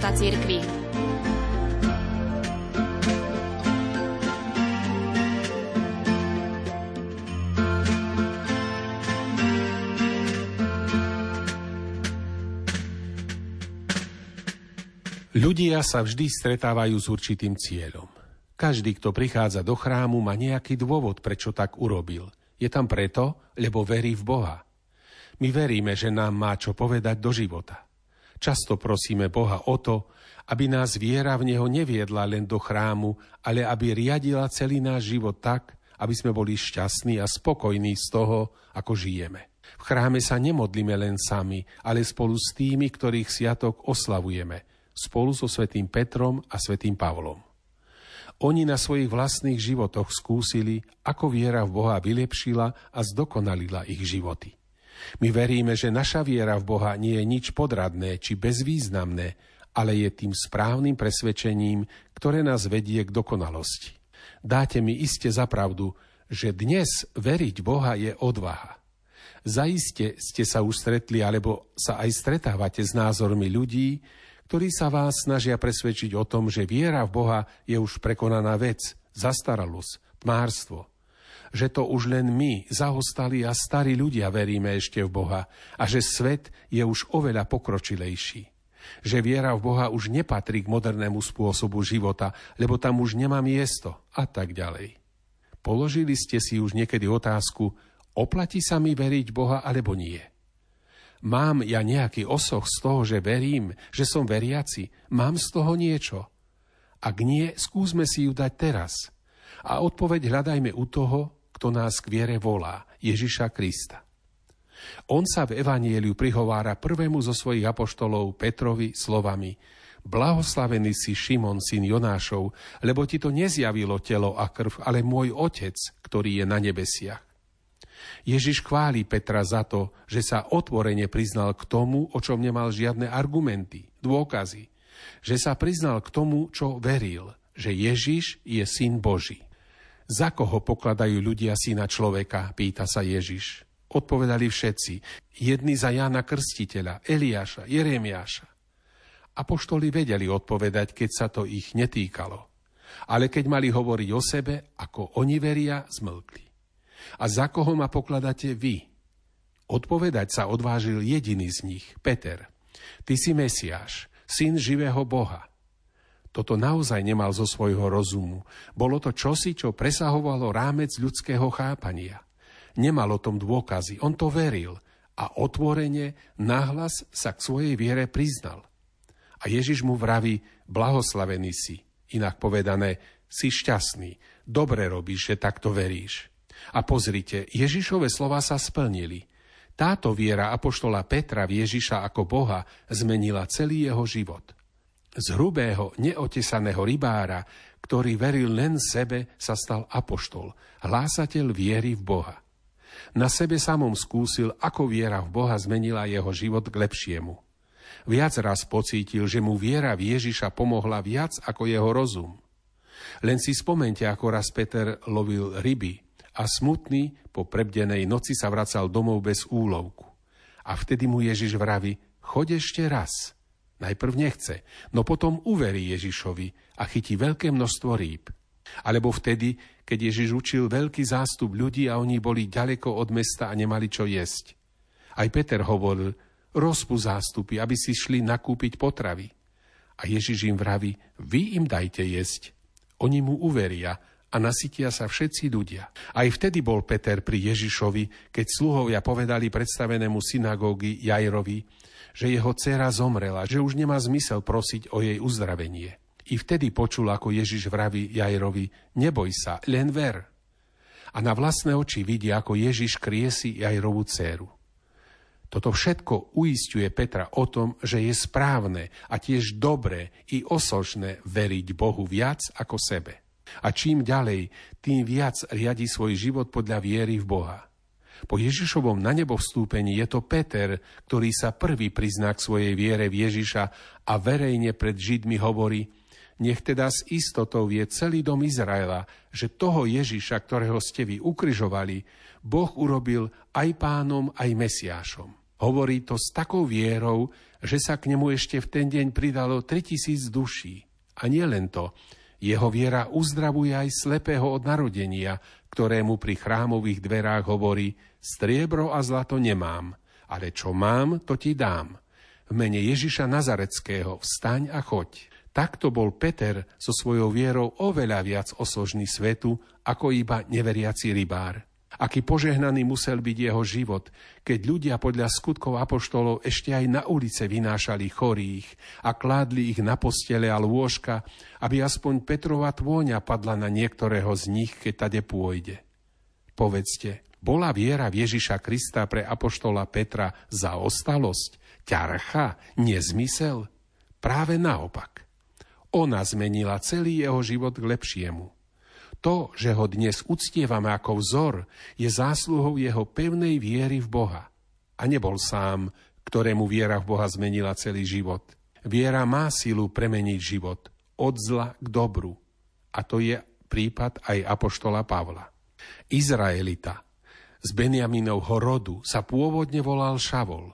života cirkvi. Ľudia sa vždy stretávajú s určitým cieľom. Každý, kto prichádza do chrámu, má nejaký dôvod, prečo tak urobil. Je tam preto, lebo verí v Boha. My veríme, že nám má čo povedať do života. Často prosíme Boha o to, aby nás viera v Neho neviedla len do chrámu, ale aby riadila celý náš život tak, aby sme boli šťastní a spokojní z toho, ako žijeme. V chráme sa nemodlíme len sami, ale spolu s tými, ktorých sviatok oslavujeme – spolu so svätým Petrom a svätým Pavlom. Oni na svojich vlastných životoch skúsili, ako viera v Boha vylepšila a zdokonalila ich životy. My veríme, že naša viera v Boha nie je nič podradné či bezvýznamné, ale je tým správnym presvedčením, ktoré nás vedie k dokonalosti. Dáte mi iste za pravdu, že dnes veriť Boha je odvaha. Zaiste ste sa už stretli alebo sa aj stretávate s názormi ľudí, ktorí sa vás snažia presvedčiť o tom, že viera v Boha je už prekonaná vec, zastaralosť, tmárstvo. Že to už len my, zahostali a starí ľudia veríme ešte v Boha a že svet je už oveľa pokročilejší. Že viera v Boha už nepatrí k modernému spôsobu života, lebo tam už nemá miesto a tak ďalej. Položili ste si už niekedy otázku, oplatí sa mi veriť Boha alebo nie? Mám ja nejaký osoch z toho, že verím, že som veriaci? Mám z toho niečo? Ak nie, skúsme si ju dať teraz. A odpoveď hľadajme u toho, kto nás k viere volá, Ježiša Krista. On sa v Evanieliu prihovára prvému zo svojich apoštolov Petrovi slovami Blahoslavený si Šimon, syn Jonášov, lebo ti to nezjavilo telo a krv, ale môj Otec, ktorý je na nebesiach. Ježiš chváli Petra za to, že sa otvorene priznal k tomu, o čom nemal žiadne argumenty, dôkazy. Že sa priznal k tomu, čo veril, že Ježiš je syn Boží. Za koho pokladajú ľudia syna človeka, pýta sa Ježiš. Odpovedali všetci, jedni za Jána Krstiteľa, Eliáša, Jeremiáša. Apoštoli vedeli odpovedať, keď sa to ich netýkalo. Ale keď mali hovoriť o sebe, ako oni veria, zmlkli. A za koho ma pokladáte vy? Odpovedať sa odvážil jediný z nich, Peter. Ty si Mesiáš, syn živého Boha. Toto naozaj nemal zo svojho rozumu. Bolo to čosi, čo presahovalo rámec ľudského chápania. Nemal o tom dôkazy, on to veril a otvorene, nahlas sa k svojej viere priznal. A Ježiš mu vraví, blahoslavený si, inak povedané, si šťastný, dobre robíš, že takto veríš. A pozrite, Ježišove slova sa splnili. Táto viera apoštola Petra v Ježiša ako Boha zmenila celý jeho život. Z hrubého, neotesaného rybára, ktorý veril len sebe, sa stal apoštol, hlásateľ viery v Boha. Na sebe samom skúsil, ako viera v Boha zmenila jeho život k lepšiemu. Viac raz pocítil, že mu viera v Ježiša pomohla viac ako jeho rozum. Len si spomente, ako raz Peter lovil ryby a smutný po prebdenej noci sa vracal domov bez úlovku. A vtedy mu Ježiš vraví, choď ešte raz. Najprv nechce, no potom uverí Ježišovi a chytí veľké množstvo rýb. Alebo vtedy, keď Ježiš učil veľký zástup ľudí a oni boli ďaleko od mesta a nemali čo jesť. Aj Peter hovoril, rozpu zástupy, aby si šli nakúpiť potravy. A Ježiš im vraví, vy im dajte jesť. Oni mu uveria a nasytia sa všetci ľudia. Aj vtedy bol Peter pri Ježišovi, keď sluhovia povedali predstavenému synagógy Jajrovi, že jeho dcera zomrela, že už nemá zmysel prosiť o jej uzdravenie. I vtedy počul, ako Ježiš vraví Jajrovi, neboj sa, len ver. A na vlastné oči vidí, ako Ježiš kriesi Jajrovú dceru. Toto všetko uistuje Petra o tom, že je správne a tiež dobré i osožné veriť Bohu viac ako sebe. A čím ďalej, tým viac riadi svoj život podľa viery v Boha. Po Ježišovom na nebo vstúpení je to Peter, ktorý sa prvý prizná k svojej viere v Ježiša a verejne pred Židmi hovorí, nech teda s istotou vie celý dom Izraela, že toho Ježiša, ktorého ste vy ukryžovali, Boh urobil aj pánom, aj Mesiášom. Hovorí to s takou vierou, že sa k nemu ešte v ten deň pridalo 3000 duší. A nie len to, jeho viera uzdravuje aj slepého od narodenia, ktorému pri chrámových dverách hovorí striebro a zlato nemám, ale čo mám, to ti dám. V mene Ježiša Nazareckého vstaň a choď. Takto bol Peter so svojou vierou oveľa viac osožný svetu, ako iba neveriaci rybár. Aký požehnaný musel byť jeho život, keď ľudia podľa skutkov apoštolov ešte aj na ulice vynášali chorých a kládli ich na postele a lôžka, aby aspoň Petrova tvôňa padla na niektorého z nich, keď tade pôjde. Povedzte, bola viera v Ježiša Krista pre apoštola Petra zaostalosť, ťarcha, nezmysel? Práve naopak. Ona zmenila celý jeho život k lepšiemu. To, že ho dnes uctievame ako vzor, je zásluhou jeho pevnej viery v Boha. A nebol sám, ktorému viera v Boha zmenila celý život. Viera má silu premeniť život od zla k dobru. A to je prípad aj apoštola Pavla. Izraelita z Benjaminovho rodu sa pôvodne volal Šavol.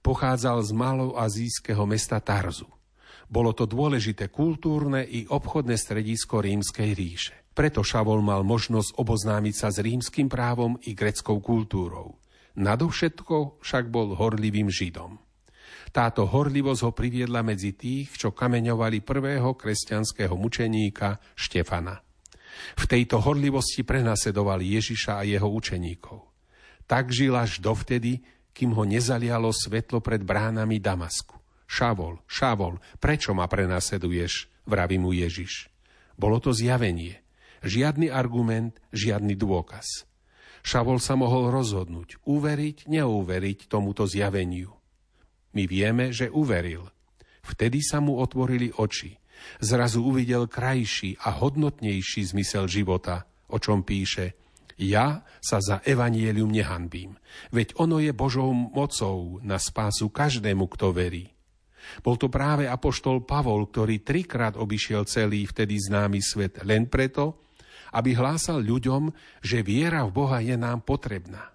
Pochádzal z maloazijského mesta Tarzu. Bolo to dôležité kultúrne i obchodné stredisko rímskej ríše. Preto Šavol mal možnosť oboznámiť sa s rímským právom i greckou kultúrou. Nadovšetko však bol horlivým židom. Táto horlivosť ho priviedla medzi tých, čo kameňovali prvého kresťanského mučeníka Štefana. V tejto horlivosti prenasledovali Ježiša a jeho učeníkov. Tak žil až dovtedy, kým ho nezalialo svetlo pred bránami Damasku. Šavol, Šavol, prečo ma prenasleduješ? Vraví mu Ježiš. Bolo to zjavenie. Žiadny argument, žiadny dôkaz. Šavol sa mohol rozhodnúť, uveriť, neuveriť tomuto zjaveniu. My vieme, že uveril. Vtedy sa mu otvorili oči. Zrazu uvidel krajší a hodnotnejší zmysel života, o čom píše Ja sa za evanielium nehanbím, veď ono je Božou mocou na spásu každému, kto verí. Bol to práve apoštol Pavol, ktorý trikrát obišiel celý vtedy známy svet len preto, aby hlásal ľuďom, že viera v Boha je nám potrebná.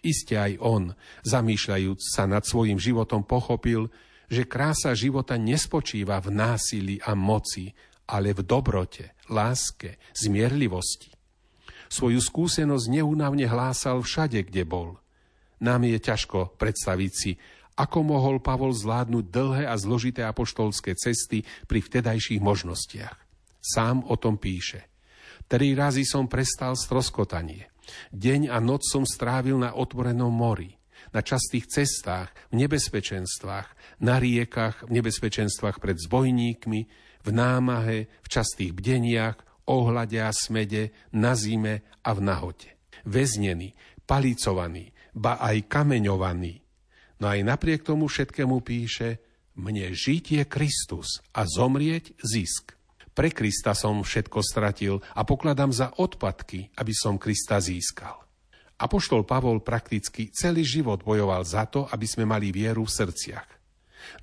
Iste aj on, zamýšľajúc sa nad svojim životom, pochopil, že krása života nespočíva v násilí a moci, ale v dobrote, láske, zmierlivosti. Svoju skúsenosť neúnavne hlásal všade, kde bol. Nám je ťažko predstaviť si, ako mohol Pavol zvládnuť dlhé a zložité apoštolské cesty pri vtedajších možnostiach. Sám o tom píše. Tri razy som prestal stroskotanie. Deň a noc som strávil na otvorenom mori, na častých cestách, v nebezpečenstvách, na riekach, v nebezpečenstvách pred zbojníkmi, v námahe, v častých bdeniach, ohľade a smede, na zime a v nahote. Veznený, palicovaný, ba aj kameňovaný. No aj napriek tomu všetkému píše, mne žiť je Kristus a zomrieť zisk. Pre Krista som všetko stratil a pokladám za odpadky, aby som Krista získal. Apoštol Pavol prakticky celý život bojoval za to, aby sme mali vieru v srdciach.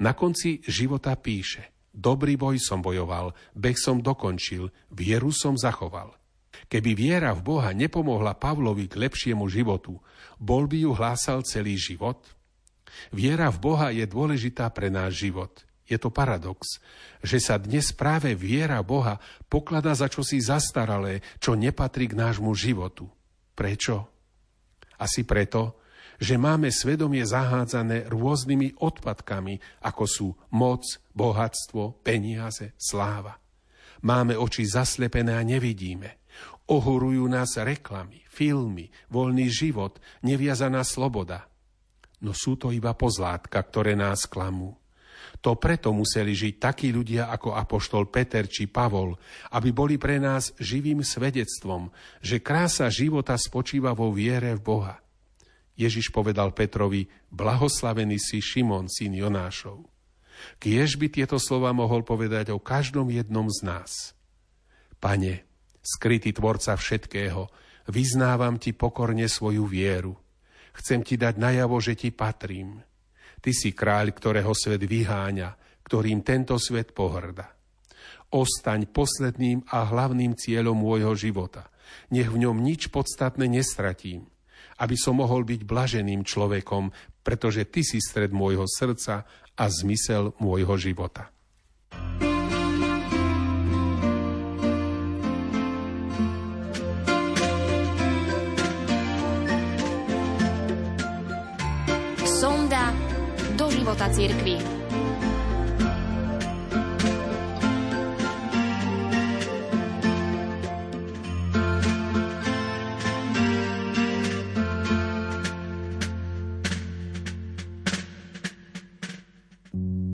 Na konci života píše Dobrý boj som bojoval, beh som dokončil, vieru som zachoval. Keby viera v Boha nepomohla Pavlovi k lepšiemu životu, bol by ju hlásal celý život? Viera v Boha je dôležitá pre náš život – je to paradox, že sa dnes práve viera Boha pokladá za čosi zastaralé, čo nepatrí k nášmu životu. Prečo? Asi preto, že máme svedomie zahádzané rôznymi odpadkami, ako sú moc, bohatstvo, peniaze, sláva. Máme oči zaslepené a nevidíme. Ohorujú nás reklamy, filmy, voľný život, neviazaná sloboda. No sú to iba pozlátka, ktoré nás klamú. To preto museli žiť takí ľudia ako apoštol Peter či Pavol, aby boli pre nás živým svedectvom, že krása života spočíva vo viere v Boha. Ježiš povedal Petrovi, blahoslavený si Šimon, syn Jonášov. Kiež by tieto slova mohol povedať o každom jednom z nás. Pane, skrytý tvorca všetkého, vyznávam ti pokorne svoju vieru. Chcem ti dať najavo, že ti patrím. Ty si kráľ, ktorého svet vyháňa, ktorým tento svet pohrda. Ostaň posledným a hlavným cieľom môjho života. Nech v ňom nič podstatné nestratím, aby som mohol byť blaženým človekom, pretože ty si stred môjho srdca a zmysel môjho života. Sonda života cirkvi.